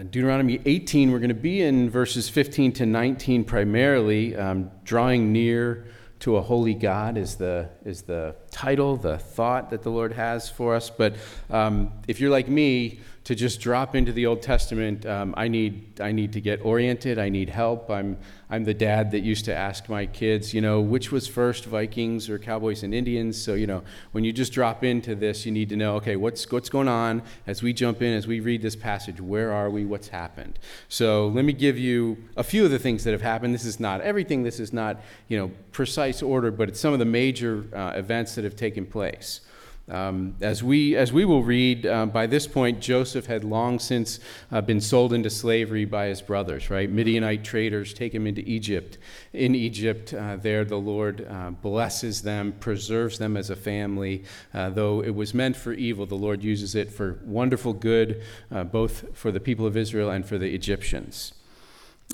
Uh, Deuteronomy 18, we're going to be in verses 15 to 19 primarily. Um, drawing near to a holy God is the, is the title, the thought that the Lord has for us. But um, if you're like me, to just drop into the Old Testament, um, I, need, I need to get oriented. I need help. I'm, I'm the dad that used to ask my kids, you know, which was first, Vikings or Cowboys and Indians? So, you know, when you just drop into this, you need to know, okay, what's, what's going on as we jump in, as we read this passage? Where are we? What's happened? So, let me give you a few of the things that have happened. This is not everything, this is not, you know, precise order, but it's some of the major uh, events that have taken place. Um, as, we, as we will read, uh, by this point, Joseph had long since uh, been sold into slavery by his brothers, right? Midianite traders take him into Egypt. In Egypt, uh, there the Lord uh, blesses them, preserves them as a family. Uh, though it was meant for evil, the Lord uses it for wonderful good, uh, both for the people of Israel and for the Egyptians.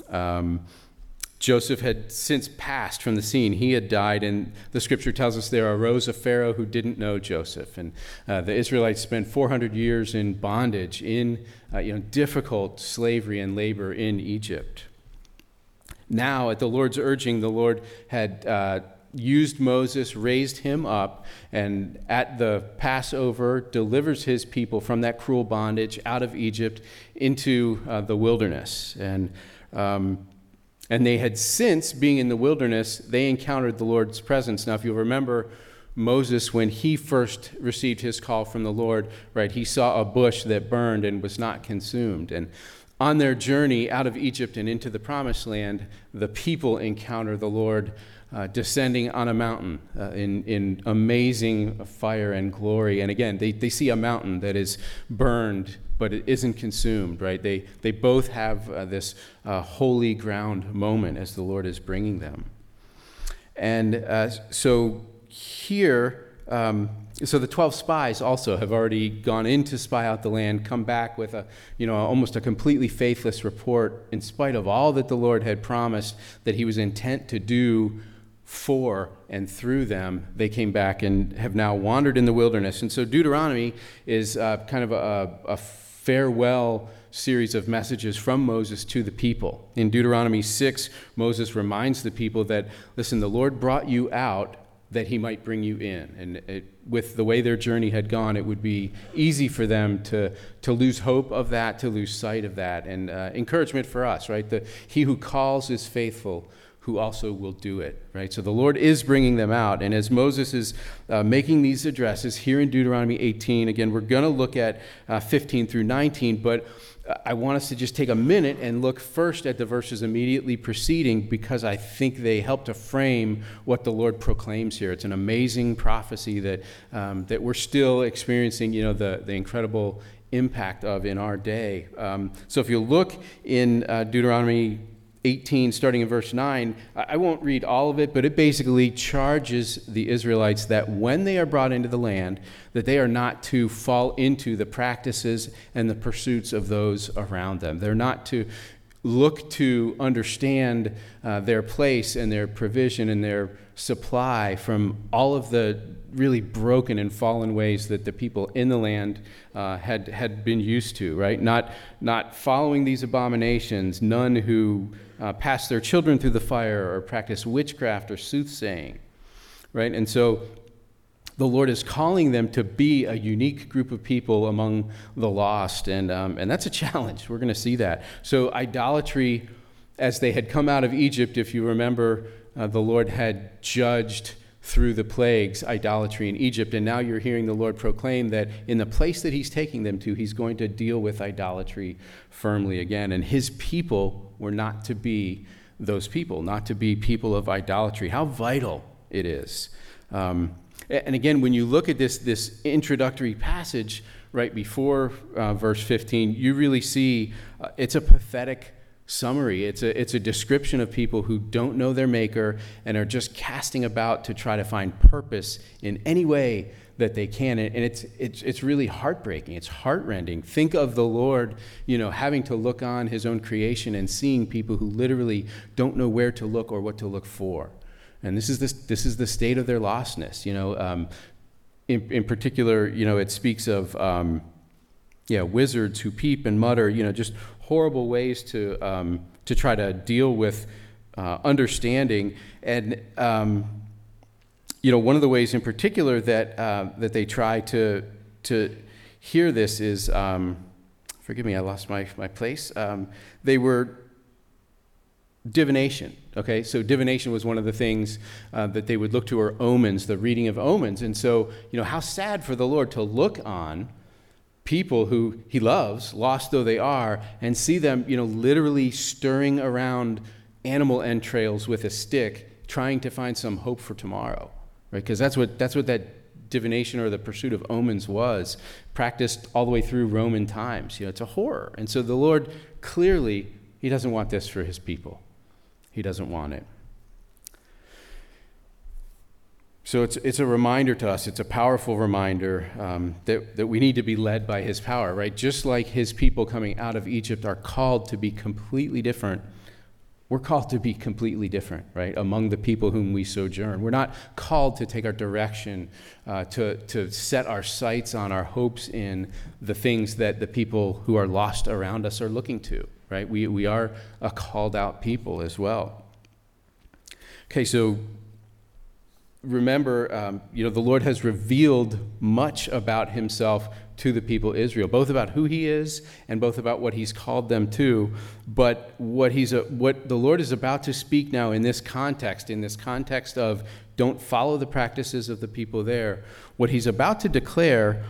Um, Joseph had since passed from the scene. He had died, and the scripture tells us there arose a Pharaoh who didn't know Joseph. And uh, the Israelites spent 400 years in bondage, in uh, you know, difficult slavery and labor in Egypt. Now, at the Lord's urging, the Lord had uh, used Moses, raised him up, and at the Passover delivers his people from that cruel bondage out of Egypt into uh, the wilderness. And um, and they had since, being in the wilderness, they encountered the Lord's presence. Now, if you remember, Moses, when he first received his call from the Lord, right, he saw a bush that burned and was not consumed. And on their journey out of Egypt and into the promised land, the people encounter the Lord uh, descending on a mountain uh, in, in amazing fire and glory. And again, they, they see a mountain that is burned but it isn't consumed, right? They, they both have uh, this uh, holy ground moment as the Lord is bringing them. And uh, so here, um, so the 12 spies also have already gone in to spy out the land, come back with a, you know, almost a completely faithless report, in spite of all that the Lord had promised that he was intent to do for and through them, they came back and have now wandered in the wilderness. And so Deuteronomy is uh, kind of a, a farewell series of messages from Moses to the people. In Deuteronomy 6, Moses reminds the people that, listen, the Lord brought you out that he might bring you in. And it, with the way their journey had gone, it would be easy for them to, to lose hope of that, to lose sight of that. And uh, encouragement for us, right? The, he who calls is faithful who also will do it, right? So the Lord is bringing them out. And as Moses is uh, making these addresses here in Deuteronomy 18, again, we're going to look at uh, 15 through 19, but I want us to just take a minute and look first at the verses immediately preceding because I think they help to frame what the Lord proclaims here. It's an amazing prophecy that, um, that we're still experiencing, you know, the, the incredible impact of in our day. Um, so if you look in uh, Deuteronomy 18, starting in verse 9. I won't read all of it, but it basically charges the Israelites that when they are brought into the land, that they are not to fall into the practices and the pursuits of those around them. They're not to look to understand uh, their place and their provision and their supply from all of the really broken and fallen ways that the people in the land uh, had, had been used to, right? Not, not following these abominations, none who uh, pass their children through the fire or practice witchcraft or soothsaying, right? And so the Lord is calling them to be a unique group of people among the lost, and, um, and that's a challenge. We're going to see that. So, idolatry, as they had come out of Egypt, if you remember, uh, the Lord had judged through the plagues idolatry in Egypt. And now you're hearing the Lord proclaim that in the place that He's taking them to, He's going to deal with idolatry firmly again. And His people were not to be those people, not to be people of idolatry. How vital it is. Um, and again, when you look at this, this introductory passage right before uh, verse 15, you really see uh, it's a pathetic summary. It's a, it's a description of people who don't know their Maker and are just casting about to try to find purpose in any way that they can. And it's, it's, it's really heartbreaking. It's heartrending. Think of the Lord, you know, having to look on his own creation and seeing people who literally don't know where to look or what to look for. And this is, this, this is the state of their lostness. You know, um, in, in particular, you know, it speaks of. Um, yeah, wizards who peep and mutter, you know, just horrible ways to, um, to try to deal with uh, understanding. And, um, you know, one of the ways in particular that, uh, that they try to, to hear this is, um, forgive me, I lost my, my place. Um, they were divination. Okay, so divination was one of the things uh, that they would look to, or omens, the reading of omens. And so, you know, how sad for the Lord to look on people who he loves, lost though they are, and see them, you know, literally stirring around animal entrails with a stick, trying to find some hope for tomorrow, right? Because that's what that's what that divination or the pursuit of omens was, practiced all the way through Roman times. You know, it's a horror, and so the Lord clearly he doesn't want this for his people. He doesn't want it. So it's, it's a reminder to us, it's a powerful reminder um, that, that we need to be led by his power, right? Just like his people coming out of Egypt are called to be completely different, we're called to be completely different, right? Among the people whom we sojourn. We're not called to take our direction, uh, to, to set our sights on our hopes in the things that the people who are lost around us are looking to, right? We, we are a called out people as well. Okay, so remember, um, you know, the Lord has revealed much about himself to the people Israel, both about who he is and both about what he's called them to. But what, he's a, what the Lord is about to speak now in this context, in this context of don't follow the practices of the people there, what he's about to declare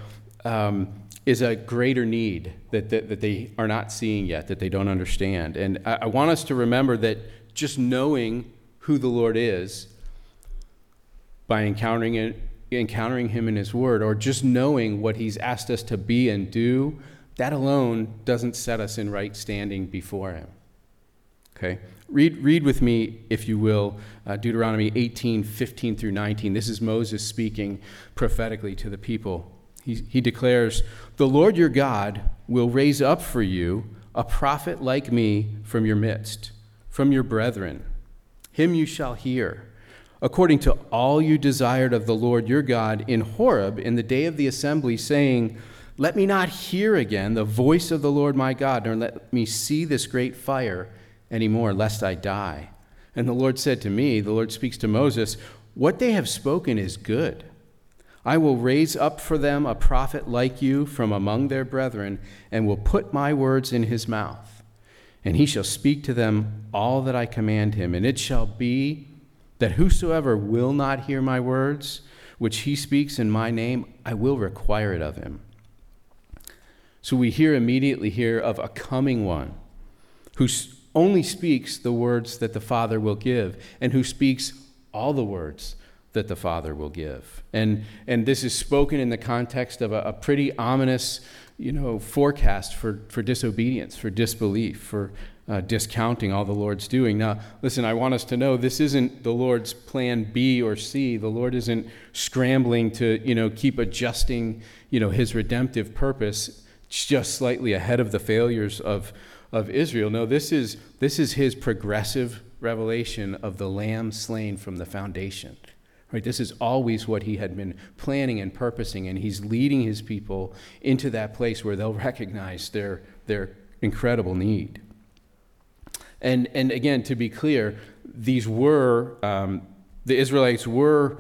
um, is a greater need that, that, that, they are not seeing yet, that they don't understand. And I, I want us to remember that just knowing who the Lord is by encountering it, encountering him in his word or just knowing what he's asked us to be and do, that alone doesn't set us in right standing before him. Okay? Read, read with me, if you will, uh, Deuteronomy 18, 15 through 19. This is Moses speaking prophetically to the people. He, he declares, The Lord your God will raise up for you a prophet like me from your midst, from your brethren. Him you shall hear according to all you desired of the Lord your God in Horeb in the day of the assembly, saying, Let me not hear again the voice of the Lord my God, nor let me see this great fire any more, lest I die. And the Lord said to me, The Lord speaks to Moses, What they have spoken is good. I will raise up for them a prophet like you from among their brethren, and will put my words in his mouth. And he shall speak to them all that I command him. And it shall be that whosoever will not hear my words, which he speaks in my name, I will require it of him. So we hear immediately here of a coming one who only speaks the words that the Father will give and who speaks all the words that the Father will give. And, and this is spoken in the context of a, a pretty ominous you know, forecast for, for disobedience, for disbelief, for uh, discounting all the Lord's doing. Now, listen, I want us to know this isn't the Lord's plan B or C. The Lord isn't scrambling to, you know, keep adjusting, you know, his redemptive purpose just slightly ahead of the failures of, of Israel. No, this is, this is his progressive revelation of the lamb slain from the foundation. Right? This is always what he had been planning and purposing, and he's leading his people into that place where they'll recognize their, their incredible need. And, and again, to be clear, these were, um, the Israelites were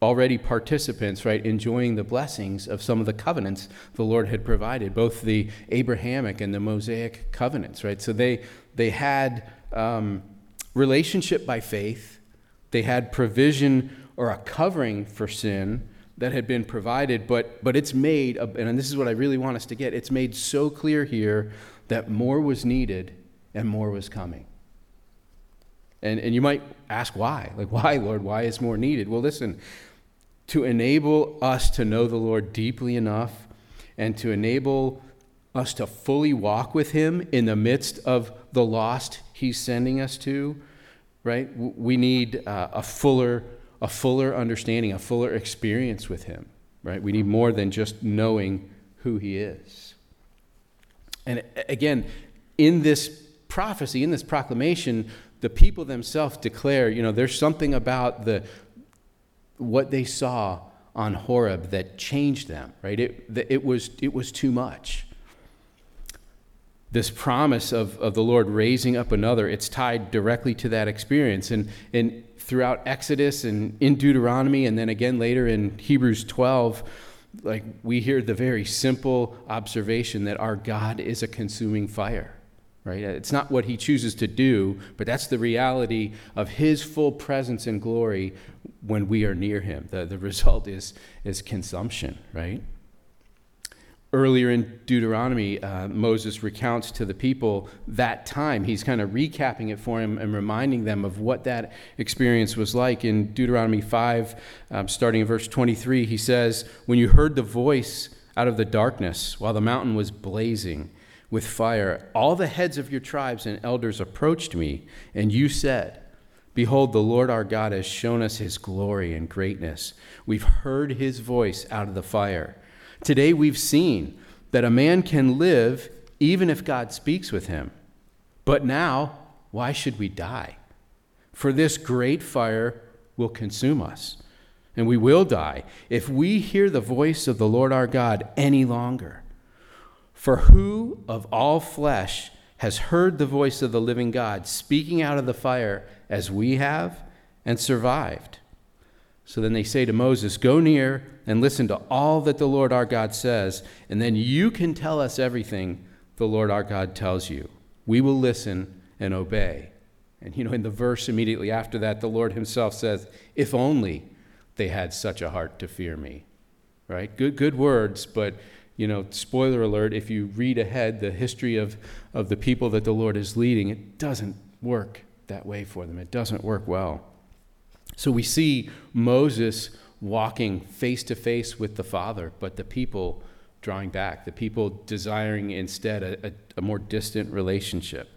already participants, right, enjoying the blessings of some of the covenants the Lord had provided, both the Abrahamic and the Mosaic covenants, right? So they, they had um, relationship by faith, they had provision or a covering for sin that had been provided, but, but it's made, and this is what I really want us to get, it's made so clear here that more was needed and more was coming. And, and you might ask why. Like, why, Lord? Why is more needed? Well, listen, to enable us to know the Lord deeply enough and to enable us to fully walk with Him in the midst of the lost He's sending us to, right? We need uh, a fuller, a fuller understanding, a fuller experience with Him, right? We need more than just knowing who He is. And again, in this prophecy, in this proclamation, the people themselves declare, you know, there's something about the what they saw on Horeb that changed them, right? It, it, was, it was too much. this promise of, of the Lord raising up another, it's tied directly to that experience. And, and throughout Exodus and in Deuteronomy, and then again later in Hebrews 12, like we hear the very simple observation that our God is a consuming fire right? It's not what he chooses to do, but that's the reality of his full presence and glory when we are near him. The, the result is, is consumption, right? Earlier in Deuteronomy, uh, Moses recounts to the people that time. He's kind of recapping it for him and reminding them of what that experience was like. In Deuteronomy 5, um, starting in verse 23, he says, When you heard the voice out of the darkness while the mountain was blazing, with fire, all the heads of your tribes and elders approached me, and you said, Behold, the Lord our God has shown us his glory and greatness. We've heard his voice out of the fire. Today we've seen that a man can live even if God speaks with him. But now, why should we die? For this great fire will consume us, and we will die if we hear the voice of the Lord our God any longer. For who of all flesh has heard the voice of the living God speaking out of the fire as we have and survived? So then they say to Moses, Go near and listen to all that the Lord our God says, and then you can tell us everything the Lord our God tells you. We will listen and obey. And you know, in the verse immediately after that, the Lord himself says, If only they had such a heart to fear me. Right? Good, good words, but you know, spoiler alert, if you read ahead the history of, of the people that the Lord is leading, it doesn't work that way for them. It doesn't work well. So we see Moses walking face to face with the Father, but the people drawing back, the people desiring instead a, a, a more distant relationship.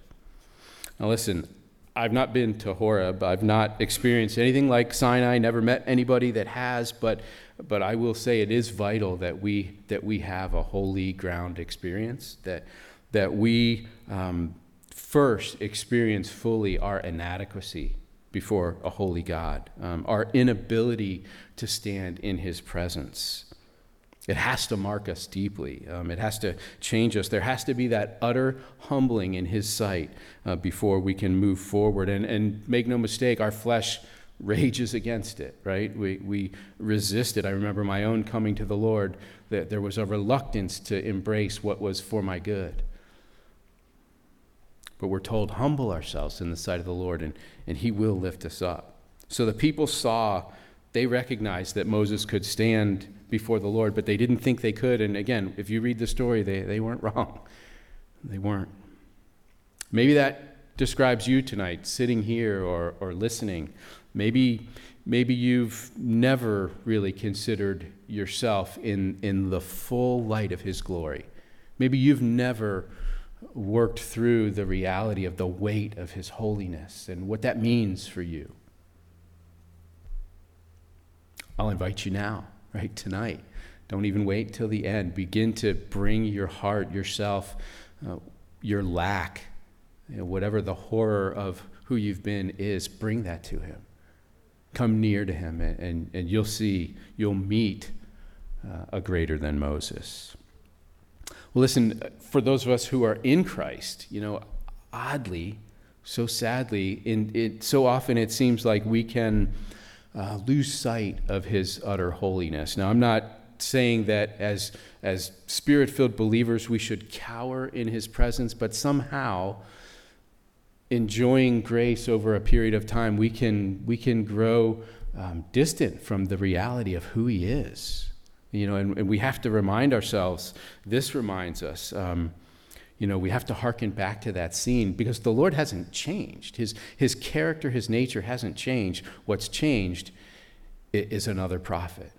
Now, listen, I've not been to Horeb. I've not experienced anything like Sinai, never met anybody that has, but but I will say it is vital that we that we have a holy ground experience that that we um, first experience fully our inadequacy before a holy God, um, our inability to stand in His presence. It has to mark us deeply. Um, it has to change us. There has to be that utter humbling in His sight uh, before we can move forward. And, and make no mistake, our flesh rages against it, right? We, we resist it. I remember my own coming to the Lord, that there was a reluctance to embrace what was for my good. But we're told, humble ourselves in the sight of the Lord, and, and He will lift us up. So the people saw, they recognized that Moses could stand before the Lord, but they didn't think they could. And again, if you read the story, they, they weren't wrong. They weren't. Maybe that describes you tonight, sitting here or, or listening. Maybe, maybe you've never really considered yourself in, in the full light of His glory. Maybe you've never worked through the reality of the weight of His holiness and what that means for you. I'll invite you now, right, tonight. Don't even wait till the end. Begin to bring your heart, yourself, uh, your lack, you know, whatever the horror of who you've been is, bring that to Him come near to him and, and, and you'll see, you'll meet uh, a greater than Moses. Well, listen, for those of us who are in Christ, you know, oddly, so sadly, in, it, so often it seems like we can uh, lose sight of his utter holiness. Now, I'm not saying that as, as spirit filled believers we should cower in his presence, but somehow enjoying grace over a period of time, we can, we can grow um, distant from the reality of who He is. You know, and, and, we have to remind ourselves, this reminds us, um, you know, we have to hearken back to that scene because the Lord hasn't changed. His, his character, His nature hasn't changed. What's changed is another prophet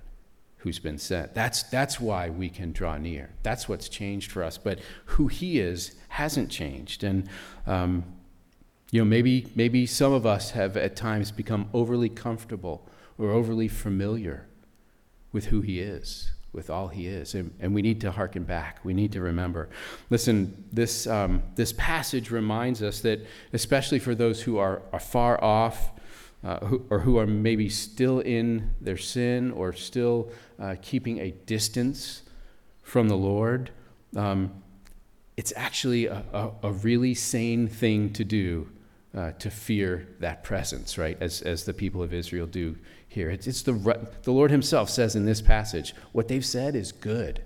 who's been sent. That's, that's why we can draw near. That's what's changed for us. But who He is hasn't changed. And, um, you know, maybe, maybe some of us have at times become overly comfortable or overly familiar with who He is, with all He is. And, and we need to hearken back. We need to remember. Listen, this, um, this passage reminds us that, especially for those who are, are far off, uh, who, or who are maybe still in their sin or still uh, keeping a distance from the Lord, um, it's actually a, a, a really sane thing to do uh, to fear that presence, right? As, as the people of Israel do here. It's, it's the, the Lord Himself says in this passage, what they've said is good.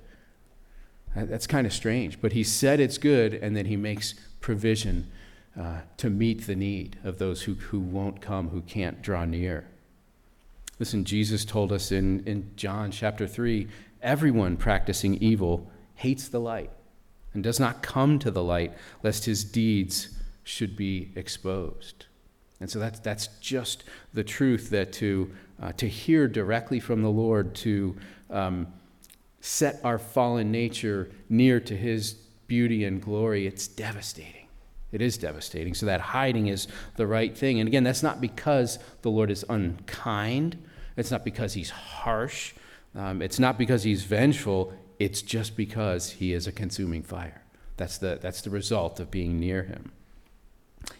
That's kind of strange, but He said it's good, and then He makes provision uh, to meet the need of those who, who won't come, who can't draw near. Listen, Jesus told us in, in John chapter 3 everyone practicing evil hates the light and does not come to the light lest his deeds should be exposed. And so that's, that's just the truth that to, uh, to hear directly from the Lord, to um, set our fallen nature near to his beauty and glory, it's devastating. It is devastating. So that hiding is the right thing. And again, that's not because the Lord is unkind, it's not because he's harsh, um, it's not because he's vengeful. It's just because he is a consuming fire. That's the, that's the result of being near him.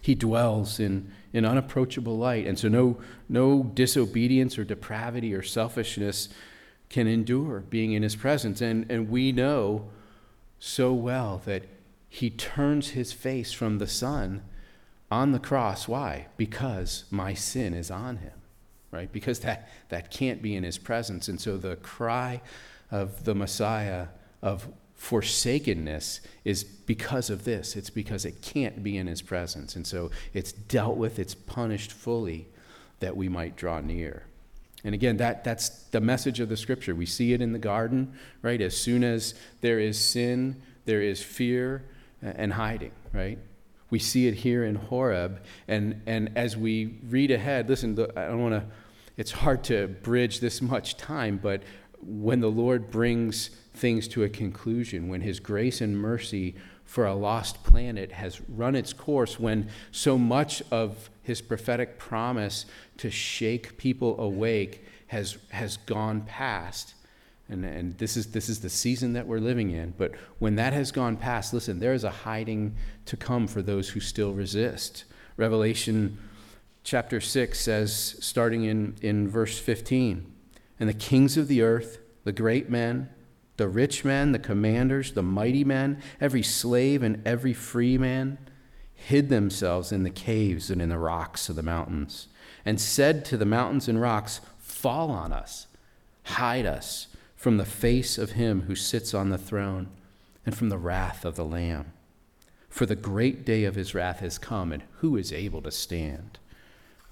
He dwells in, in unapproachable light. And so no, no disobedience or depravity or selfishness can endure being in his presence. And, and we know so well that he turns his face from the Son on the cross. Why? Because my sin is on him, right? Because that, that can't be in his presence. And so the cry of the Messiah of forsakenness is because of this. It's because it can't be in his presence. And so it's dealt with, it's punished fully that we might draw near. And again, that, that's the message of the scripture. We see it in the garden, right? As soon as there is sin, there is fear and hiding, right? We see it here in Horeb. And, and as we read ahead, listen, I don't want to, it's hard to bridge this much time, but when the Lord brings things to a conclusion, when His grace and mercy for a lost planet has run its course, when so much of His prophetic promise to shake people awake has, has gone past. And, and this, is, this is the season that we're living in. But when that has gone past, listen, there is a hiding to come for those who still resist. Revelation chapter 6 says, starting in, in verse 15, And the kings of the earth, the great men, the rich men, the commanders, the mighty men, every slave and every free man hid themselves in the caves and in the rocks of the mountains, and said to the mountains and rocks, Fall on us, hide us from the face of him who sits on the throne and from the wrath of the Lamb. For the great day of his wrath has come, and who is able to stand?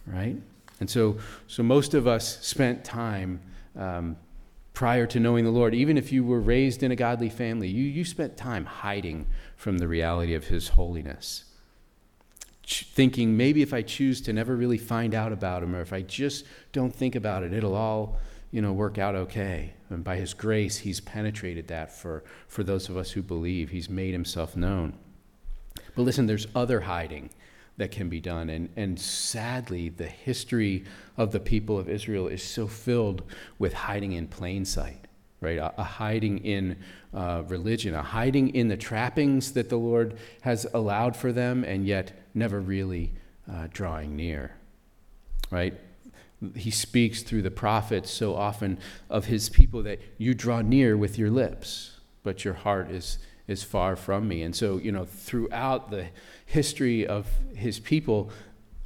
Right? And so, so most of us spent time um, prior to knowing the Lord, even if you were raised in a godly family, you, you spent time hiding from the reality of His holiness. Ch- thinking maybe if I choose to never really find out about Him, or if I just don't think about it, it'll all you know, work out okay. And by His grace, He's penetrated that for, for those of us who believe. He's made Himself known. But listen, there's other hiding that can be done. And, and sadly, the history of the people of Israel is so filled with hiding in plain sight, right? A, a hiding in uh, religion, a hiding in the trappings that the Lord has allowed for them, and yet never really uh, drawing near, right? He speaks through the prophets so often of his people that you draw near with your lips, but your heart is is far from me. And so, you know, throughout the history of his people,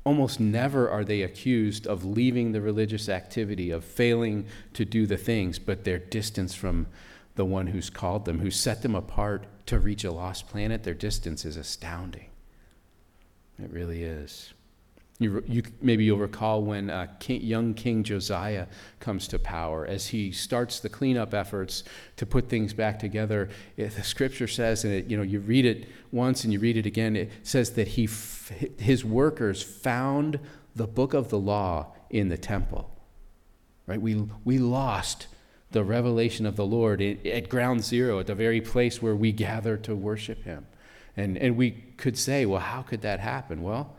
almost never are they accused of leaving the religious activity, of failing to do the things, but their distance from the one who's called them, who set them apart to reach a lost planet, their distance is astounding. It really is. You, you, maybe you'll recall when uh, King, young King Josiah comes to power, as he starts the cleanup efforts to put things back together. It, the scripture says, and it, you know, you read it once and you read it again. It says that he, f- his workers found the book of the law in the temple. Right? We we lost the revelation of the Lord at ground zero, at the very place where we gather to worship Him, and and we could say, well, how could that happen? Well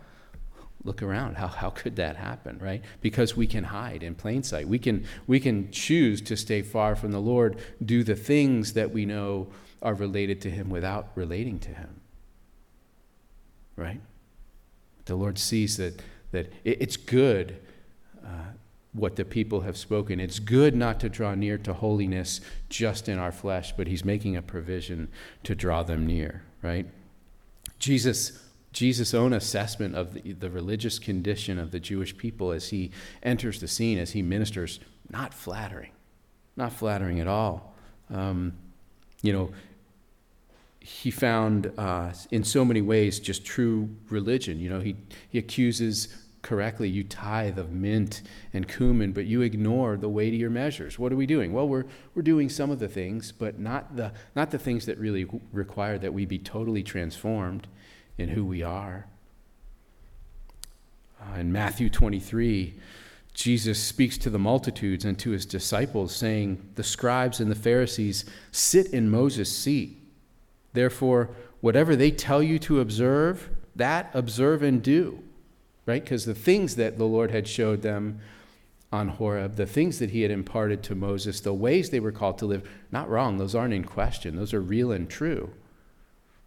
look around. How, how could that happen right? Because we can hide in plain sight. We can we can choose to stay far from the lord do the things that we know are related to him without relating to him. Right? The lord sees that that it's good uh, what the people have spoken. It's good not to draw near to holiness just in our flesh, but he's making a provision to draw them near, right? Jesus Jesus' own assessment of the, the religious condition of the Jewish people as he enters the scene, as he ministers, not flattering, not flattering at all. Um, you know, he found uh, in so many ways just true religion. You know, he, he accuses correctly, you tithe of mint and cumin, but you ignore the weightier measures. What are we doing? Well, we're, we're doing some of the things, but not the, not the things that really require that we be totally transformed in who we are. Uh, in Matthew 23, Jesus speaks to the multitudes and to his disciples, saying, The scribes and the Pharisees sit in Moses' seat. Therefore, whatever they tell you to observe, that observe and do right? Because the things that the Lord had showed them on Horeb, the things that he had imparted to Moses, the ways they were called to live, not wrong, those aren't in question. Those are real and true.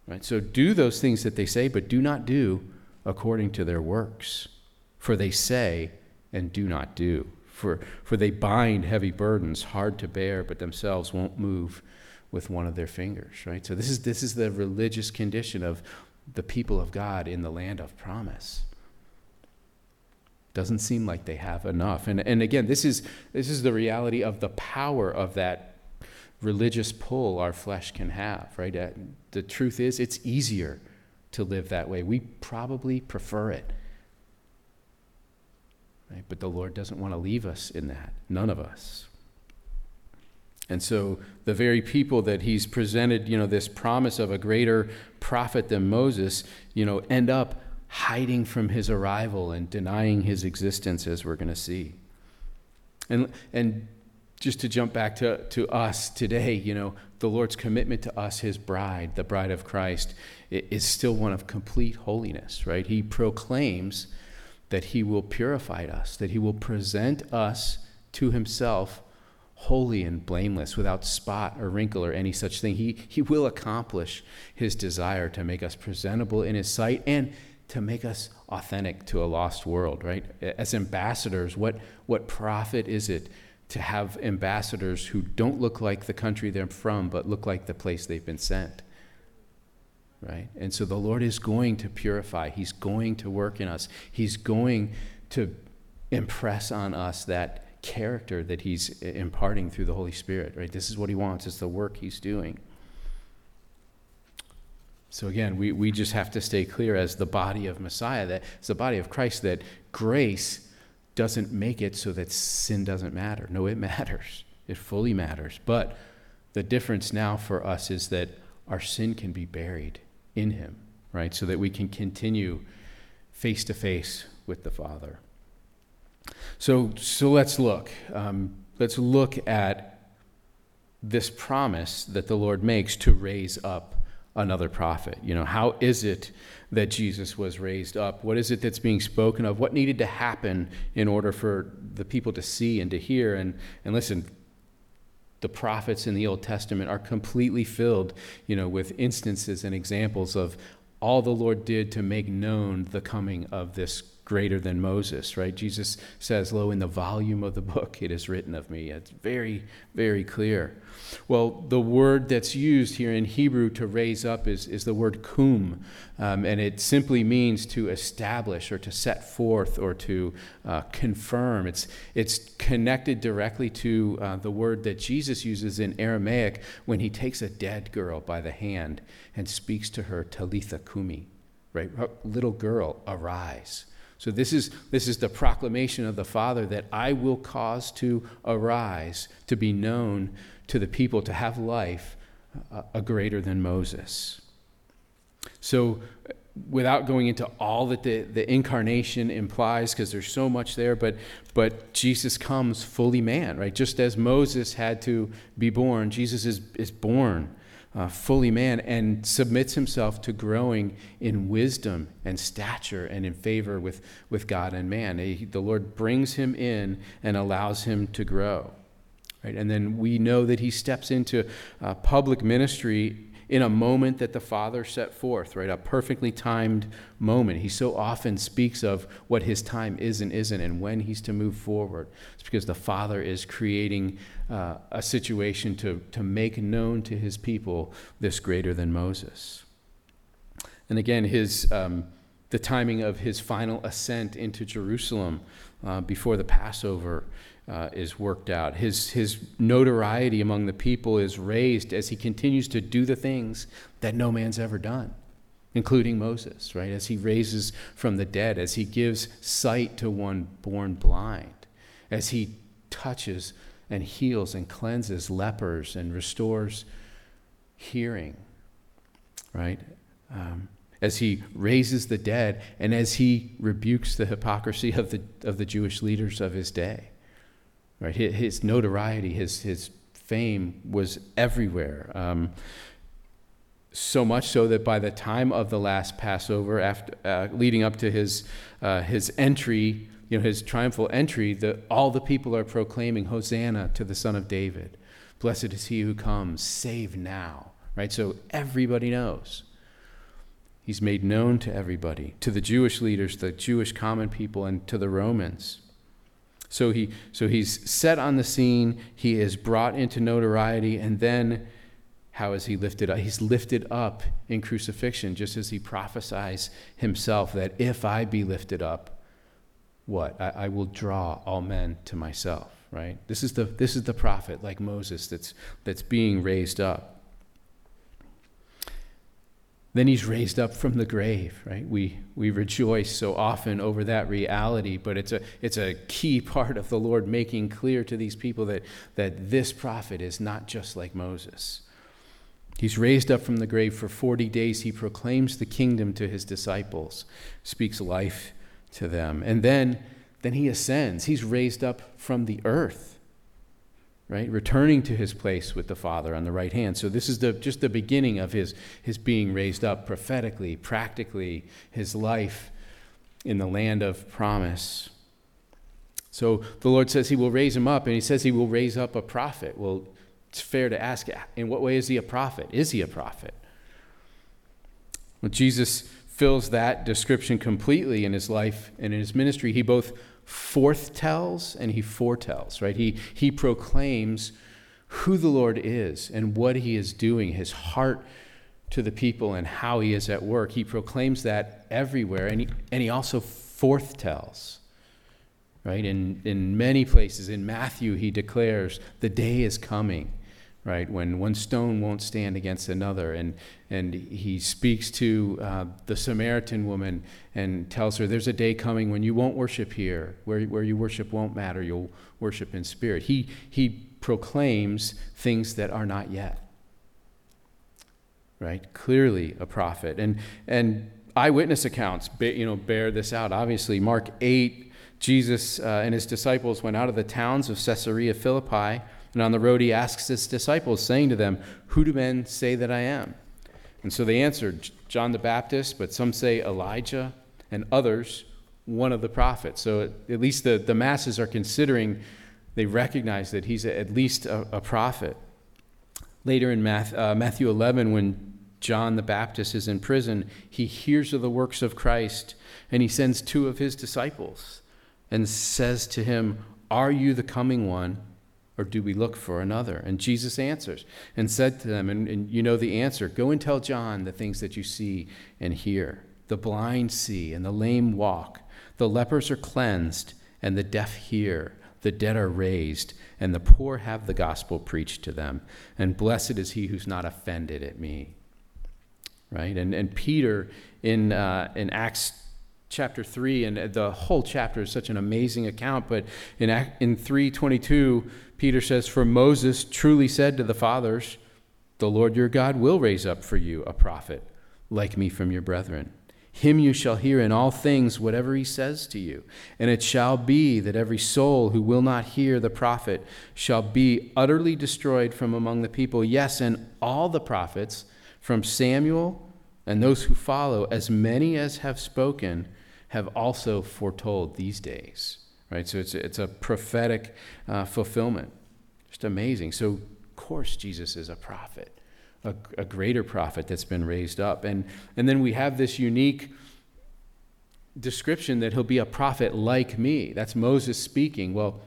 Right? So do those things that they say, but do not do according to their works. For they say and do not do. For, for they bind heavy burdens hard to bear, but themselves won't move with one of their fingers, right? So this is this is the religious condition of the people of God in the land of promise. Doesn't seem like they have enough. And, and again, this is, this is the reality of the power of that religious pull our flesh can have, right? The truth is, it's easier to live that way. We probably prefer it. Right? But the Lord doesn't want to leave us in that. None of us. And so the very people that he's presented, you know, this promise of a greater prophet than Moses, you know, end up hiding from his arrival and denying his existence, as we're going to see. And, and just to jump back to, to us today, you know, the Lord's commitment to us, his bride, the bride of Christ, is still one of complete holiness, right? He proclaims that he will purify us, that he will present us to himself holy and blameless, without spot or wrinkle or any such thing. He, he will accomplish his desire to make us presentable in his sight and to make us authentic to a lost world, right? As ambassadors, what, what profit is it to have ambassadors who don't look like the country they're from, but look like the place they've been sent? Right? And so the Lord is going to purify, He's going to work in us, He's going to impress on us that character that He's imparting through the Holy Spirit, right? This is what He wants, it's the work He's doing. So again, we, we just have to stay clear as the body of Messiah, that it's the body of Christ, that grace doesn't make it so that sin doesn't matter. No, it matters. It fully matters. But the difference now for us is that our sin can be buried in Him, right? So that we can continue face to face with the Father. So, so let's look. Um, let's look at this promise that the Lord makes to raise up another prophet. You know, how is it that Jesus was raised up? What is it that's being spoken of? What needed to happen in order for the people to see and to hear? And, and listen, the prophets in the Old Testament are completely filled, you know, with instances and examples of all the Lord did to make known the coming of this greater than Moses, right? Jesus says, Lo, in the volume of the book it is written of me. It's very, very clear. Well, the word that's used here in Hebrew to raise up is, is the word kum, um, and it simply means to establish or to set forth or to uh, confirm. It's, it's connected directly to uh, the word that Jesus uses in Aramaic when he takes a dead girl by the hand and speaks to her, Talitha Kumi, right? Little girl, arise. So this is this is the proclamation of the Father that I will cause to arise, to be known to the people, to have life uh, a greater than Moses. So without going into all that the, the incarnation implies, because there's so much there, but but Jesus comes fully man, right? Just as Moses had to be born, Jesus is, is born uh, fully man and submits himself to growing in wisdom and stature and in favor with, with God and man. He, the Lord brings him in and allows him to grow. Right? And then we know that he steps into uh, public ministry in a moment that the Father set forth, right? A perfectly timed moment. He so often speaks of what his time is and isn't and when he's to move forward. It's because the Father is creating uh, a situation to, to make known to his people this greater than Moses. And again, his, um, the timing of his final ascent into Jerusalem uh, before the Passover uh, is worked out. His, his notoriety among the people is raised as he continues to do the things that no man's ever done, including Moses, right? As he raises from the dead, as he gives sight to one born blind, as he touches and heals and cleanses lepers and restores hearing, right? Um, as he raises the dead and as he rebukes the hypocrisy of the, of the Jewish leaders of his day. Right? His, notoriety, his, his fame was everywhere. Um, so much so that by the time of the last Passover, after, uh, leading up to his, uh, his entry, you know, his triumphal entry, the, all the people are proclaiming, Hosanna to the Son of David. Blessed is he who comes, save now. Right? So everybody knows. He's made known to everybody, to the Jewish leaders, the Jewish common people, and to the Romans. So, he, so he's set on the scene, he is brought into notoriety, and then how is he lifted up? He's lifted up in crucifixion, just as he prophesies himself that if I be lifted up, what? I, I will draw all men to myself, right? This is the, this is the prophet, like Moses, that's, that's being raised up. Then he's raised up from the grave, right? We, we rejoice so often over that reality, but it's a, it's a key part of the Lord making clear to these people that, that this prophet is not just like Moses. He's raised up from the grave for 40 days. He proclaims the kingdom to his disciples, speaks life to them. And then, then he ascends. He's raised up from the earth right? Returning to his place with the Father on the right hand. So this is the, just the beginning of his, his being raised up prophetically, practically, his life in the land of promise. So the Lord says he will raise him up, and he says he will raise up a prophet. Well, it's fair to ask, in what way is he a prophet? Is he a prophet? Well, Jesus fills that description completely in his life and in his ministry. He both forthtells and he foretells, right? He, he proclaims who the Lord is and what he is doing, his heart to the people and how he is at work. He proclaims that everywhere, and he, and he also forthtells. Right? In, in many places, in Matthew, he declares, The day is coming right? When one stone won't stand against another. And, and he speaks to uh, the Samaritan woman and tells her, There's a day coming when you won't worship here. Where, where you worship won't matter. You'll worship in spirit. He, he proclaims things that are not yet. Right? Clearly a prophet. And, and eyewitness accounts you know, bear this out. Obviously, Mark 8, Jesus uh, and his disciples went out of the towns of Caesarea Philippi and on the road, he asks his disciples, saying to them, Who do men say that I am? And so they answered, John the Baptist, but some say Elijah, and others, one of the prophets. So at least the, the masses are considering, they recognize that he's at least a, a prophet. Later in uh, Matthew 11, when John the Baptist is in prison, he hears of the works of Christ, and he sends two of his disciples and says to him, Are you the coming one? Or do we look for another? And Jesus answers and said to them, and, and, you know the answer go and tell John the things that you see and hear. The blind see, and the lame walk. The lepers are cleansed, and the deaf hear. The dead are raised, and the poor have the gospel preached to them. And blessed is he who's not offended at me. Right? And, and Peter in, uh, in Acts chapter 3 and the whole chapter is such an amazing account but in in 322 Peter says for Moses truly said to the fathers the Lord your God will raise up for you a prophet like me from your brethren. Him you shall hear in all things whatever he says to you. And it shall be that every soul who will not hear the prophet shall be utterly destroyed from among the people yes and all the prophets from Samuel and those who follow as many as have spoken have also foretold these days. Right? So it's, it's a prophetic uh, fulfillment. Just amazing. So, of course, Jesus is a prophet. a, a greater prophet that's been raised up. And, and then we have this unique description that he'll be a prophet like me. That's Moses speaking. Well,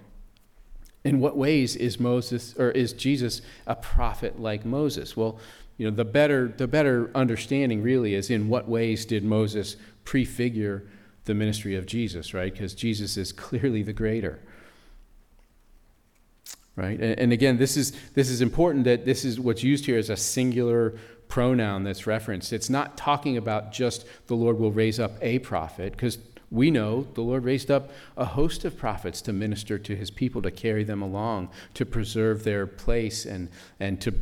in what ways is Moses or is Jesus a prophet like Moses? Well, you know, the better the better understanding really is in what ways did Moses prefigure the ministry of Jesus, right? Because Jesus is clearly the greater. Right? And, and again, this is this is important that this is what's used here as a singular pronoun that's referenced. It's not talking about just the Lord will raise up a prophet, because we know the Lord raised up a host of prophets to minister to his people, to carry them along, to preserve their place and, and to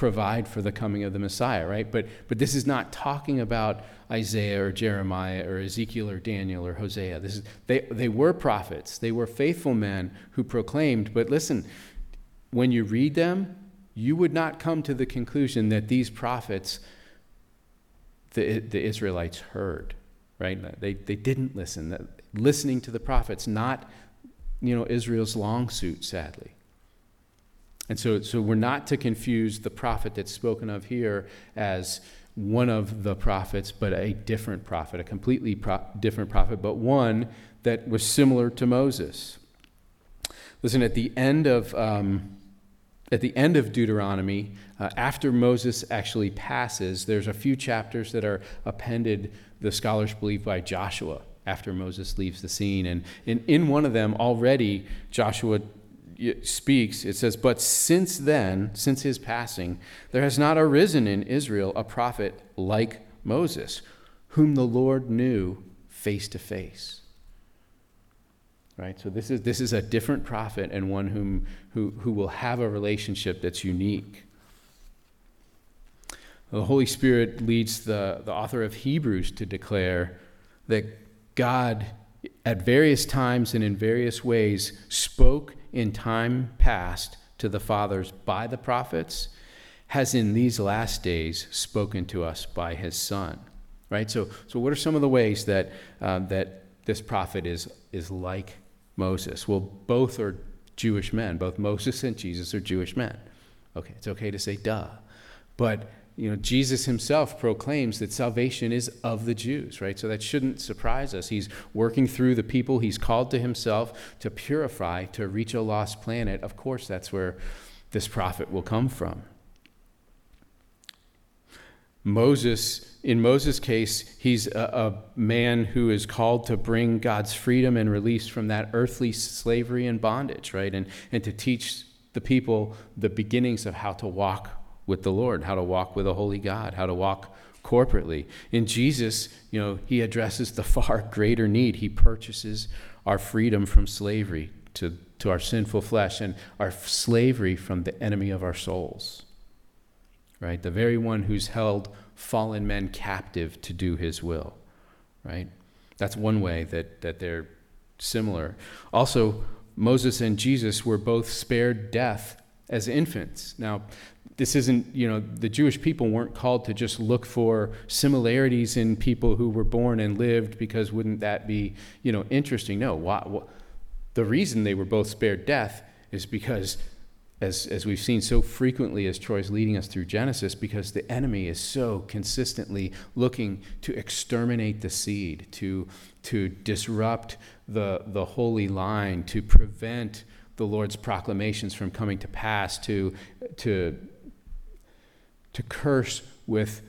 provide for the coming of the Messiah, right? But, but this is not talking about Isaiah or Jeremiah or Ezekiel or Daniel or Hosea. This is, they, they were prophets, they were faithful men who proclaimed. But listen, when you read them, you would not come to the conclusion that these prophets, the, the Israelites, heard, right? They, they didn't listen. Listening to the prophets, not, you know, Israel's long suit, sadly. And so, so we're not to confuse the prophet that's spoken of here as one of the prophets, but a different prophet, a completely pro- different prophet, but one that was similar to Moses. Listen, at the end of um, at the end of Deuteronomy, uh, after Moses actually passes, there's a few chapters that are appended, the scholars believe, by Joshua after Moses leaves the scene. And in, in one of them, already Joshua speaks, it says, But since then, since his passing, there has not arisen in Israel a prophet like Moses, whom the Lord knew face to face right? So this is, this is a different prophet and one whom, who, who will have a relationship that's unique. The Holy Spirit leads the, the author of Hebrews to declare that God, at various times and in various ways, spoke in time past to the fathers by the prophets, has in these last days spoken to us by his Son. Right? So, so what are some of the ways that, uh, that this prophet is, is like Moses? Well, both are Jewish men. Both Moses and Jesus are Jewish men. Okay, it's okay to say duh. But you know, Jesus himself proclaims that salvation is of the Jews, right? So that shouldn't surprise us. He's working through the people he's called to himself to purify, to reach a lost planet. Of course, that's where this prophet will come from. Moses, in Moses' case, he's a, a, man who is called to bring God's freedom and release from that earthly slavery and bondage, right? And, and to teach the people the beginnings of how to walk with the Lord, how to walk with a holy God, how to walk corporately. In Jesus, you know, he addresses the far greater need. He purchases our freedom from slavery to, to our sinful flesh and our slavery from the enemy of our souls right? The very one who's held fallen men captive to do his will, right? That's one way that, that they're similar. Also, Moses and Jesus were both spared death as infants. Now, this isn't, you know, the Jewish people weren't called to just look for similarities in people who were born and lived because wouldn't that be, you know, interesting? No. Why, why, the reason they were both spared death is because as, as we've seen so frequently as Troy's leading us through Genesis, because the enemy is so consistently looking to exterminate the seed, to, to disrupt the, the holy line, to prevent the Lord's proclamations from coming to pass, to, to, to curse with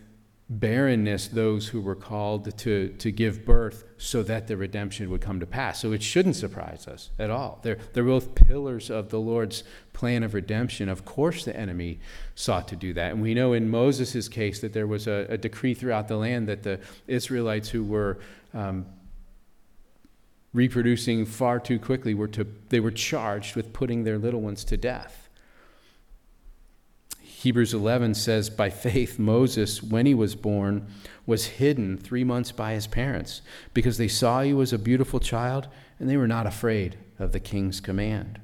barrenness those who were called to, to give birth so that the redemption would come to pass. So it shouldn't surprise us at all. They're, they're both pillars of the Lord's plan of redemption. Of course, the enemy sought to do that. And we know in Moses' case that there was a, a decree throughout the land that the Israelites who were um, reproducing far too quickly were to, they were charged with putting their little ones to death. Hebrews 11 says, By faith, Moses, when he was born, was hidden three months by his parents because they saw he was a beautiful child and they were not afraid of the king's command.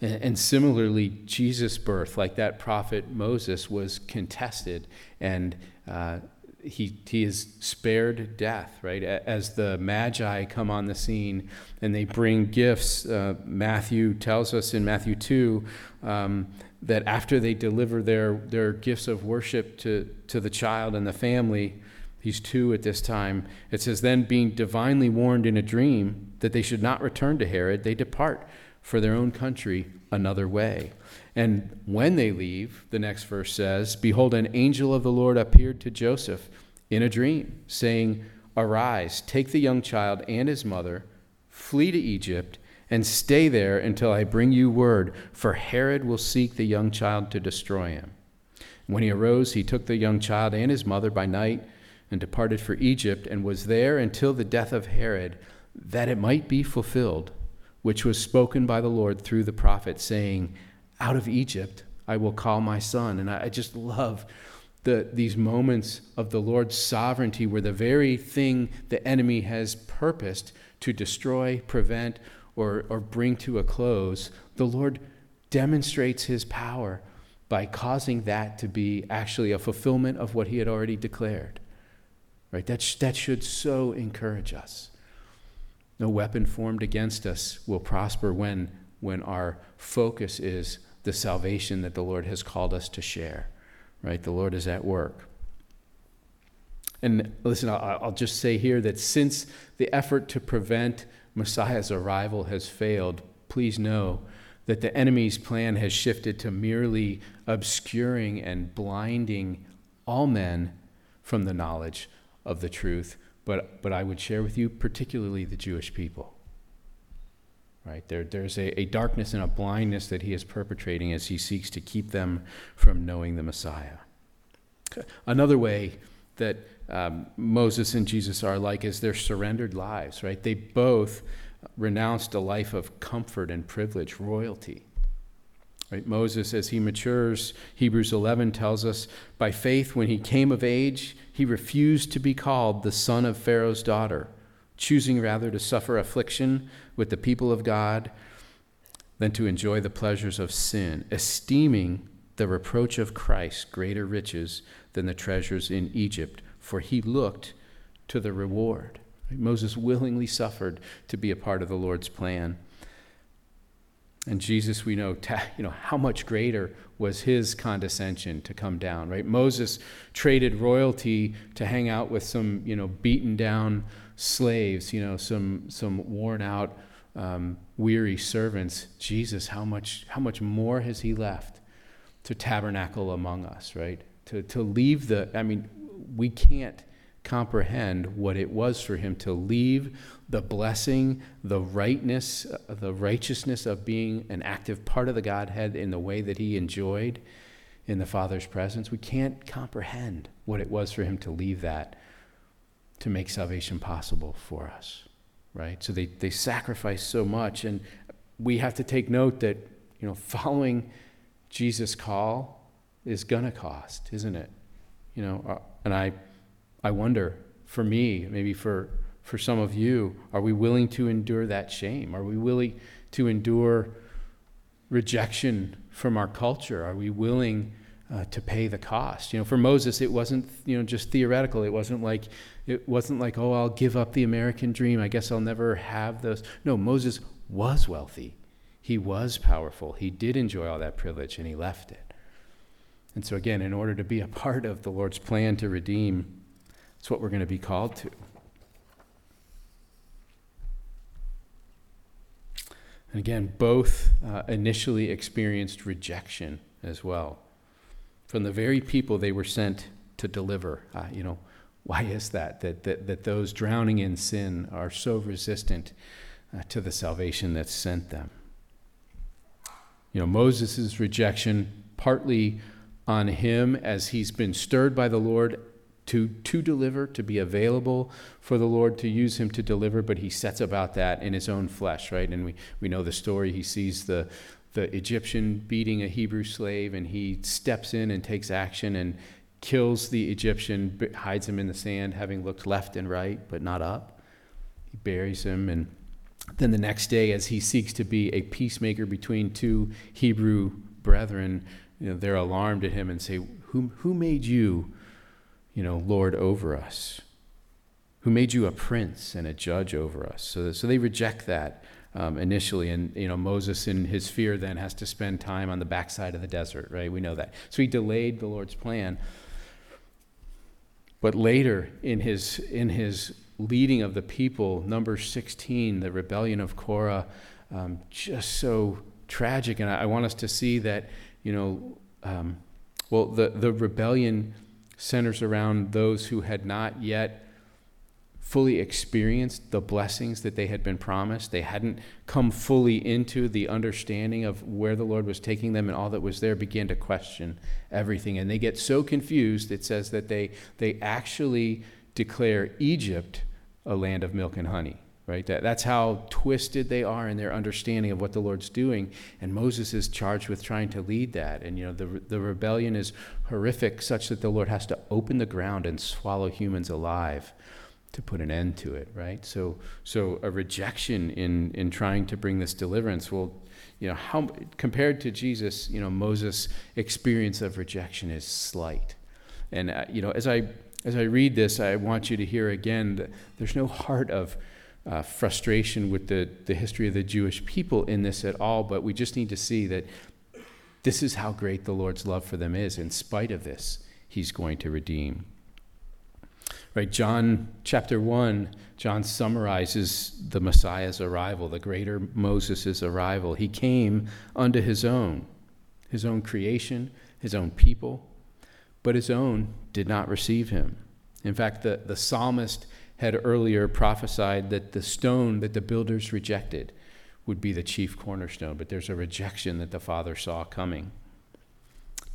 And similarly, Jesus' birth, like that prophet Moses, was contested and uh, he, he is spared death, right? As the Magi come on the scene and they bring gifts, uh, Matthew tells us in Matthew 2 um, that after they deliver their, their gifts of worship to, to the child and the family, he's two at this time, it says, Then being divinely warned in a dream that they should not return to Herod, they depart for their own country another way. And when they leave, the next verse says, Behold, an angel of the Lord appeared to Joseph in a dream, saying, Arise, take the young child and his mother, flee to Egypt, and stay there until I bring you word, for Herod will seek the young child to destroy him. When he arose, he took the young child and his mother by night and departed for Egypt, and was there until the death of Herod, that it might be fulfilled, which was spoken by the Lord through the prophet, saying, out of Egypt I will call my son. And I, just love the, these moments of the Lord's sovereignty where the very thing the enemy has purposed to destroy, prevent, or, or bring to a close, the Lord demonstrates his power by causing that to be actually a fulfillment of what he had already declared. Right? That, sh- that should so encourage us. No weapon formed against us will prosper when, when our focus is the salvation that the Lord has called us to share, right? The Lord is at work. And listen, I'll, just say here that since the effort to prevent Messiah's arrival has failed, please know that the enemy's plan has shifted to merely obscuring and blinding all men from the knowledge of the truth. But, but I would share with you, particularly the Jewish people right? There, there's a, a darkness and a blindness that he is perpetrating as he seeks to keep them from knowing the Messiah. Another way that um, Moses and Jesus are like is their surrendered lives, right? They both renounced a life of comfort and privilege, royalty. Right? Moses, as he matures, Hebrews 11 tells us, by faith, when he came of age, he refused to be called the son of Pharaoh's daughter choosing rather to suffer affliction with the people of God than to enjoy the pleasures of sin, esteeming the reproach of Christ greater riches than the treasures in Egypt, for he looked to the reward. Moses willingly suffered to be a part of the Lord's plan. And Jesus, we know, you know how much greater was his condescension to come down, right? Moses traded royalty to hang out with some, you know, beaten down slaves, you know, some, some worn out, um, weary servants. Jesus, how much, how much more has he left to tabernacle among us, right? To, to leave the, I mean, we can't comprehend what it was for him to leave the blessing, the rightness, the righteousness of being an active part of the Godhead in the way that he enjoyed in the Father's presence. We can't comprehend what it was for him to leave that to make salvation possible for us, right? So they, they sacrifice so much. And we have to take note that, you know, following Jesus' call is going to cost, isn't it? You know, and I, I wonder, for me, maybe for, for some of you, are we willing to endure that shame? Are we willing to endure rejection from our culture? Are we willing uh, to pay the cost? You know, for Moses, it wasn't, you know, just theoretical. It wasn't like, it wasn't like, oh, I'll give up the American dream. I guess I'll never have those. No, Moses was wealthy. He was powerful. He did enjoy all that privilege and he left it. And so, again, in order to be a part of the Lord's plan to redeem, it's what we're going to be called to. And again, both uh, initially experienced rejection as well from the very people they were sent to deliver. Uh, you know, why is that? That, that? that those drowning in sin are so resistant uh, to the salvation that's sent them. You know, Moses' rejection, partly on him as he's been stirred by the Lord to, to deliver, to be available for the Lord to use him to deliver, but he sets about that in his own flesh, right? And we, we know the story. He sees the, the Egyptian beating a Hebrew slave, and he steps in and takes action and kills the Egyptian, hides him in the sand, having looked left and right, but not up. He buries him. And then the next day, as he seeks to be a peacemaker between two Hebrew brethren, you know, they're alarmed at him and say, Who, who made you, you know, Lord over us? Who made you a prince and a judge over us? So, so they reject that um, initially. And, you know, Moses, in his fear, then has to spend time on the backside of the desert, right? We know that. So he delayed the Lord's plan. But later, in his, in his leading of the people, number 16, the rebellion of Korah, um, just so tragic. And I, I, want us to see that, you know, um, well, the, the rebellion centers around those who had not yet fully experienced the blessings that they had been promised. They hadn't come fully into the understanding of where the Lord was taking them and all that was there, began to question everything. And they get so confused, it says that they, they actually declare Egypt a land of milk and honey right? That, that's how twisted they are in their understanding of what the Lord's doing. And Moses is charged with trying to lead that. And, you know, the, the rebellion is horrific, such that the Lord has to open the ground and swallow humans alive to put an end to it, right? So, so a rejection in, in trying to bring this deliverance will, you know, how, compared to Jesus, you know, Moses' experience of rejection is slight. And, uh, you know, as I, as I read this, I want you to hear again that there's no heart of, uh, frustration with the, the history of the Jewish people in this at all, but we just need to see that this is how great the Lord's love for them is. In spite of this, He's going to redeem. Right, John chapter 1, John summarizes the Messiah's arrival, the greater Moses' arrival. He came unto his own, his own creation, his own people, but his own did not receive him. In fact, the, the psalmist had earlier prophesied that the stone that the builders rejected would be the chief cornerstone, but there's a rejection that the Father saw coming.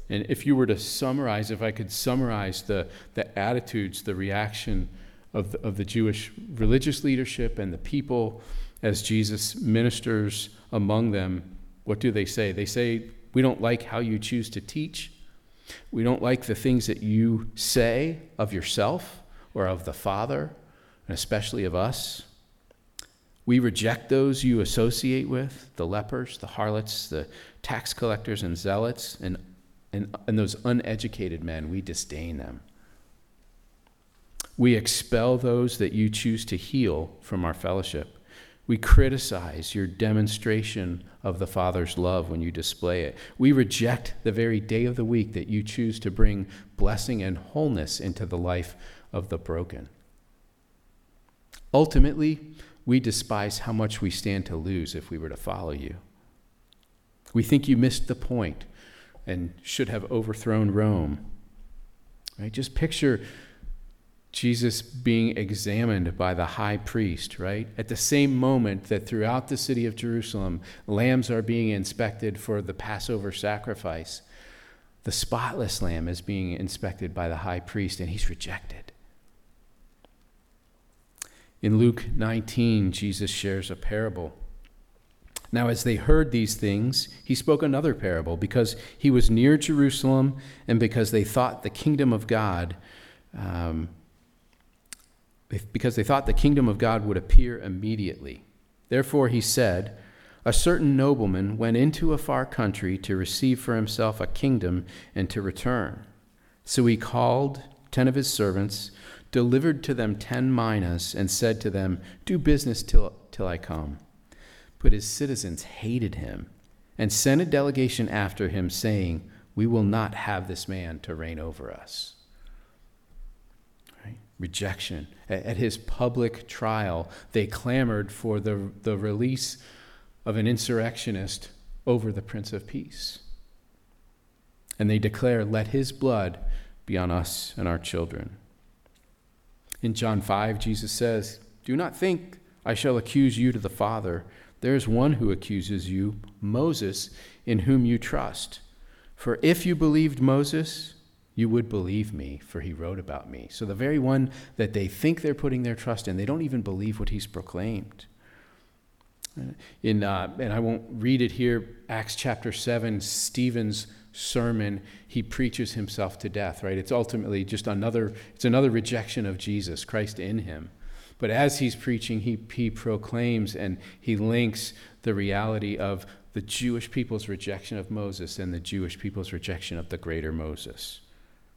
And if you were to summarize, if I could summarize the, the attitudes, the reaction of the, of the Jewish religious leadership and the people as Jesus ministers among them, what do they say? They say, We don't like how you choose to teach. We don't like the things that you say of yourself or of the Father and especially of us. We reject those you associate with the lepers, the harlots, the tax collectors, and zealots, and, and, and those uneducated men. We disdain them. We expel those that you choose to heal from our fellowship. We criticize your demonstration of the Father's love when you display it. We reject the very day of the week that you choose to bring blessing and wholeness into the life of the broken. Ultimately, we despise how much we stand to lose if we were to follow you. We think you missed the point and should have overthrown Rome. Right? Just picture Jesus being examined by the high priest, right? At the same moment that throughout the city of Jerusalem, lambs are being inspected for the Passover sacrifice, the spotless lamb is being inspected by the high priest, and he's rejected. In Luke 19, Jesus shares a parable. Now, as they heard these things, he spoke another parable because he was near Jerusalem and because they thought the kingdom of God, um, because they thought the kingdom of God would appear immediately. Therefore, he said, A certain nobleman went into a far country to receive for himself a kingdom and to return. So he called ten of his servants delivered to them ten minas, and said to them, Do business till, till I come. But his citizens hated him and sent a delegation after him, saying, We will not have this man to reign over us. Right? Rejection. At his public trial, they clamored for the, the release of an insurrectionist over the Prince of Peace. And they declare, Let his blood be on us and our children. In John 5, Jesus says, Do not think I shall accuse you to the Father. There is one who accuses you, Moses, in whom you trust. For if you believed Moses, you would believe me, for he wrote about me. So the very one that they think they're putting their trust in, they don't even believe what he's proclaimed. In, uh, and I won't read it here, Acts chapter 7, Stephen's sermon, he preaches himself to death, right? It's ultimately just another, it's another rejection of Jesus, Christ in him. But as he's preaching, he, he proclaims and he links the reality of the Jewish people's rejection of Moses and the Jewish people's rejection of the greater Moses,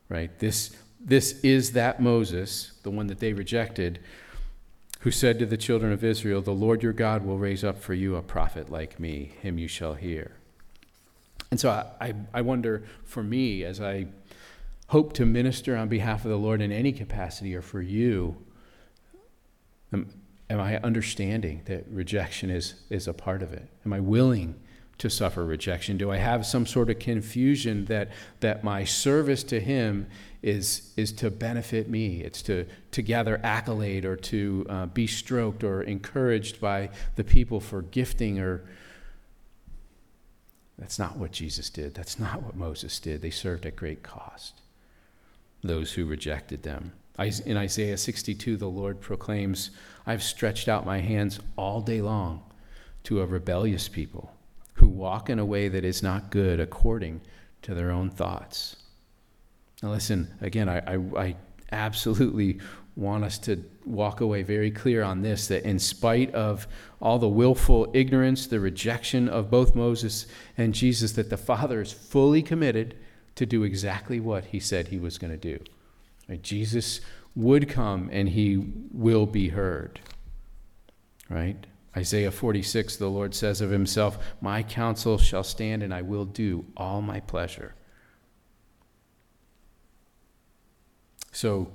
right? This, this is that Moses, the one that they rejected, who said to the children of Israel, The Lord your God will raise up for you a prophet like me, him you shall hear. And so I, I, wonder for me, as I hope to minister on behalf of the Lord in any capacity, or for you, am, am I understanding that rejection is, is a part of it? Am I willing? to suffer rejection? Do I have some sort of confusion that, that my service to Him is, is to benefit me? It's to, to gather accolade or to uh, be stroked or encouraged by the people for gifting or. That's not what Jesus did. That's not what Moses did. They served at great cost, those who rejected them. In Isaiah 62, the Lord proclaims, I've stretched out my hands all day long to a rebellious people who walk in a way that is not good according to their own thoughts. Now, listen, again, I, I, I absolutely want us to walk away very clear on this that in spite of all the willful ignorance, the rejection of both Moses and Jesus, that the Father is fully committed to do exactly what he said he was going to do. Right? Jesus would come and he will be heard. Right? Isaiah 46, the Lord says of himself, My counsel shall stand, and I will do all my pleasure. So,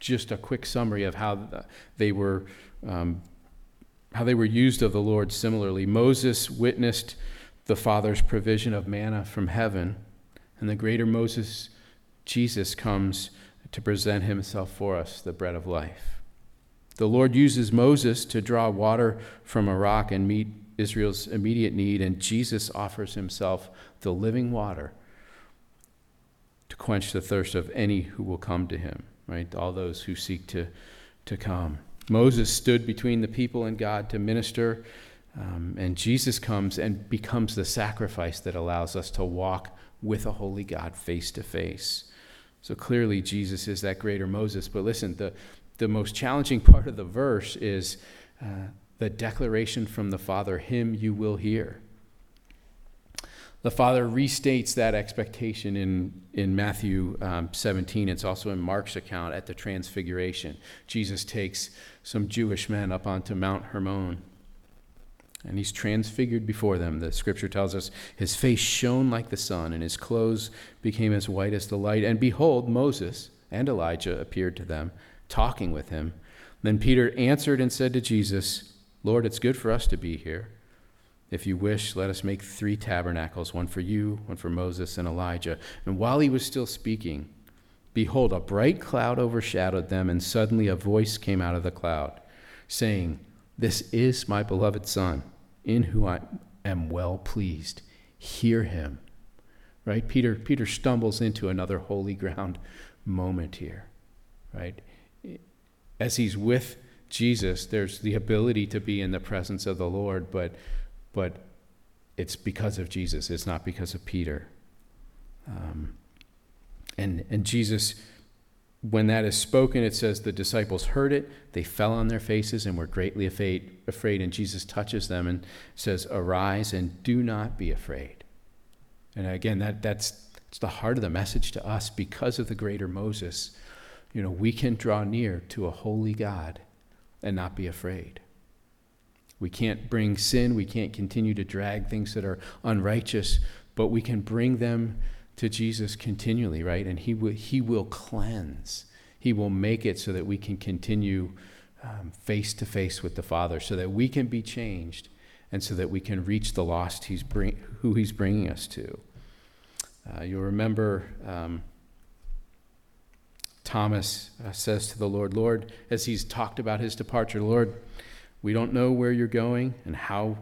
just a quick summary of how they were. Um, how they were used of the Lord similarly. Moses witnessed the Father's provision of manna from heaven, and the greater Moses, Jesus, comes to present himself for us, the bread of life. The Lord uses Moses to draw water from a rock and meet Israel's immediate need, and Jesus offers himself the living water to quench the thirst of any who will come to him, right? All those who seek to, to come. Moses stood between the people and God to minister, um, and Jesus comes and becomes the sacrifice that allows us to walk with a holy God face to face. So clearly, Jesus is that greater Moses. But listen, the, the most challenging part of the verse is uh, the declaration from the Father, Him you will hear. The Father restates that expectation in, in Matthew um, 17. It's also in Mark's account at the Transfiguration. Jesus takes some Jewish men up onto Mount Hermon, and he's transfigured before them. The scripture tells us his face shone like the sun, and his clothes became as white as the light. And behold, Moses and Elijah appeared to them talking with him. Then Peter answered and said to Jesus, Lord, it's good for us to be here. If you wish, let us make three tabernacles one for you, one for Moses and Elijah. And while he was still speaking, behold, a bright cloud overshadowed them, and suddenly a voice came out of the cloud, saying, This is my beloved Son, in whom I am well pleased. Hear him. Right? Peter, Peter stumbles into another holy ground moment here. Right? as he's with Jesus, there's the ability to be in the presence of the Lord, but, but it's because of Jesus. It's not because of Peter. Um, and, and Jesus, when that is spoken, it says the disciples heard it, they fell on their faces and were greatly afraid, afraid. And Jesus touches them and says, Arise and do not be afraid. And again, that, that's, it's the heart of the message to us because of the greater Moses you know, we can draw near to a holy God and not be afraid. We can't bring sin, we can't continue to drag things that are unrighteous, but we can bring them to Jesus continually, right? And He will, he will cleanse. He will make it so that we can continue face to face with the Father, so that we can be changed and so that we can reach the lost he's bring, who He's bringing us to. Uh, you'll remember. Um, Thomas uh, says to the Lord, Lord, as he's talked about his departure, Lord, we don't know where you're going and how,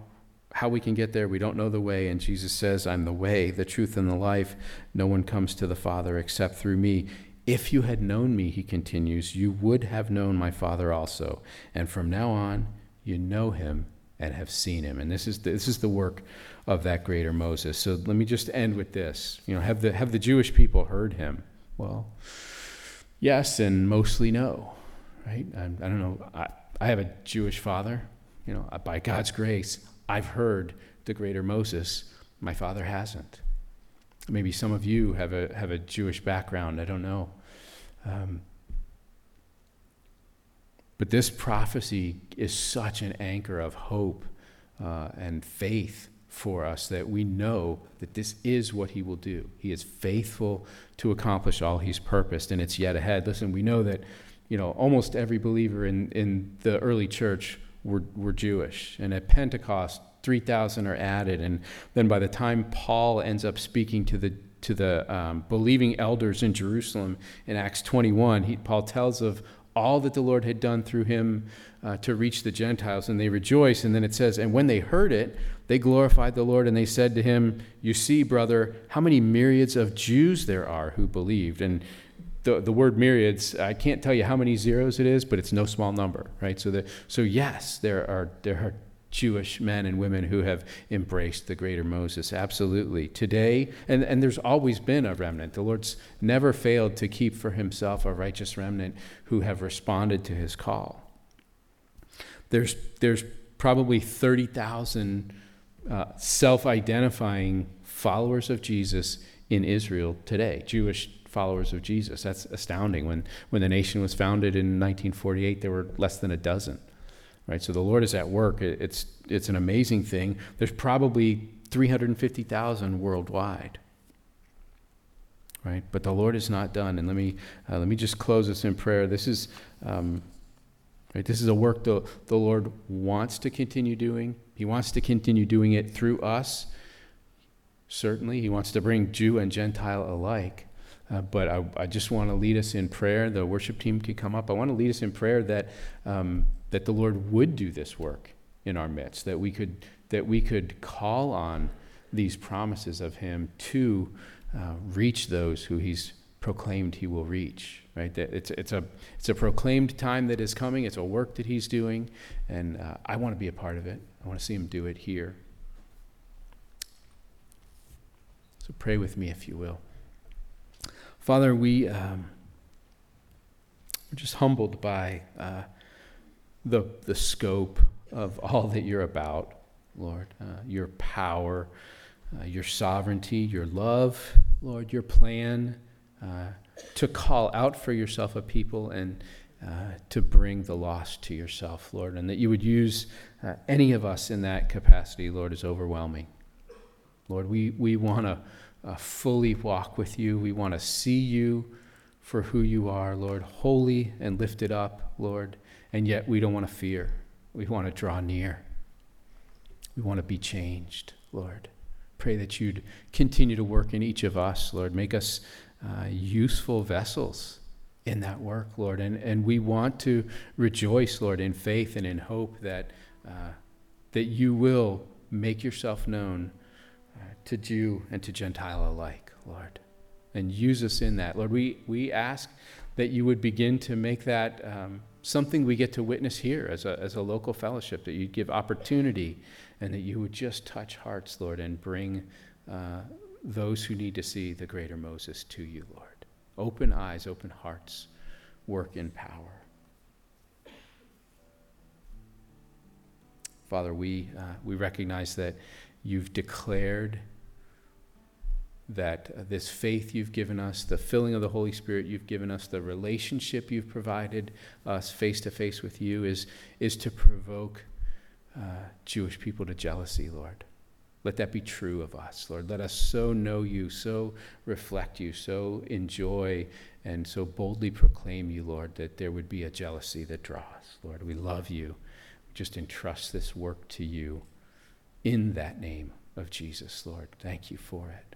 how we can get there. We don't know the way. And Jesus says, I'm the way, the truth, and the life. No one comes to the Father except through me. If you had known me, he continues, you would have known my Father also. And from now on, you know him and have seen him. And this is the, this is the work of that greater Moses. So let me just end with this. You know, have the, have the Jewish people heard him? Well, yes and mostly no, right? I, I don't know. I, I have a Jewish father. You know, by God's grace, I've heard the greater Moses. My father hasn't. Maybe some of you have a have a Jewish background. I don't know. Um, but this prophecy is such an anchor of hope uh, and faith for us that we know that this is what he will do. He is faithful to accomplish all he's purposed, and it's yet ahead. Listen, we know that you know almost every believer in, in the early church were, were Jewish, and at Pentecost, 3,000 are added, and then by the time Paul ends up speaking to the to the um, believing elders in Jerusalem in Acts 21, he, Paul tells of all that the Lord had done through him uh, to reach the Gentiles, and they rejoice. And then it says, And when they heard it, they glorified the Lord, and they said to him, You see, brother, how many myriads of Jews there are who believed. And the, the word myriads, I can't tell you how many zeros it is, but it's no small number, right? So, the, so yes, there are, there are Jewish men and women who have embraced the greater Moses. Absolutely. Today, and, and there's always been a remnant. The Lord's never failed to keep for himself a righteous remnant who have responded to his call. There's, there's probably 30,000 uh, self identifying followers of Jesus in Israel today, Jewish followers of Jesus. That's astounding. When, when the nation was founded in 1948, there were less than a dozen right? So the Lord is at work. It's, it's an amazing thing. There's probably 350,000 worldwide, right? But the Lord is not done. And let me, uh, let me just close this in prayer. This is, um, right, this is a work the, the Lord wants to continue doing. He wants to continue doing it through us. Certainly, He wants to bring Jew and Gentile alike. Uh, but I, I, just want to lead us in prayer. The worship team can come up. I want to lead us in prayer that um, that the Lord would do this work in our midst, that we could, that we could call on these promises of Him to uh, reach those who He's proclaimed He will reach. Right? That it's, it's, a, it's a proclaimed time that is coming, it's a work that He's doing, and uh, I want to be a part of it. I want to see Him do it here. So pray with me, if you will. Father, we, um, we're just humbled by. Uh, the, the scope of all that you're about, Lord, uh, your power, uh, your sovereignty, your love, Lord, your plan uh, to call out for yourself a people and uh, to bring the lost to yourself, Lord, and that you would use uh, any of us in that capacity, Lord, is overwhelming. Lord, we, we want to uh, fully walk with you. We want to see you for who you are, Lord, holy and lifted up, Lord. And yet we don't want to fear. We want to draw near. We want to be changed, Lord. Pray that you'd continue to work in each of us, Lord. Make us uh, useful vessels in that work, Lord. And, and we want to rejoice, Lord, in faith and in hope that, uh, that you will make yourself known to Jew and to Gentile alike, Lord. And use us in that. Lord, we, we ask that you would begin to make that. Um, something we get to witness here as a, as a local fellowship, that you'd give opportunity and that you would just touch hearts, Lord, and bring uh, those who need to see the greater Moses to you, Lord. Open eyes, open hearts, work in power. Father, we, uh, we recognize that you've declared that uh, this faith you've given us, the filling of the Holy Spirit you've given us, the relationship you've provided us face to face with you is, is to provoke uh, Jewish people to jealousy, Lord. Let that be true of us, Lord. Let us so know you, so reflect you, so enjoy and so boldly proclaim you, Lord, that there would be a jealousy that draws. Lord, we love you. We just entrust this work to you in that name of Jesus, Lord. Thank you for it.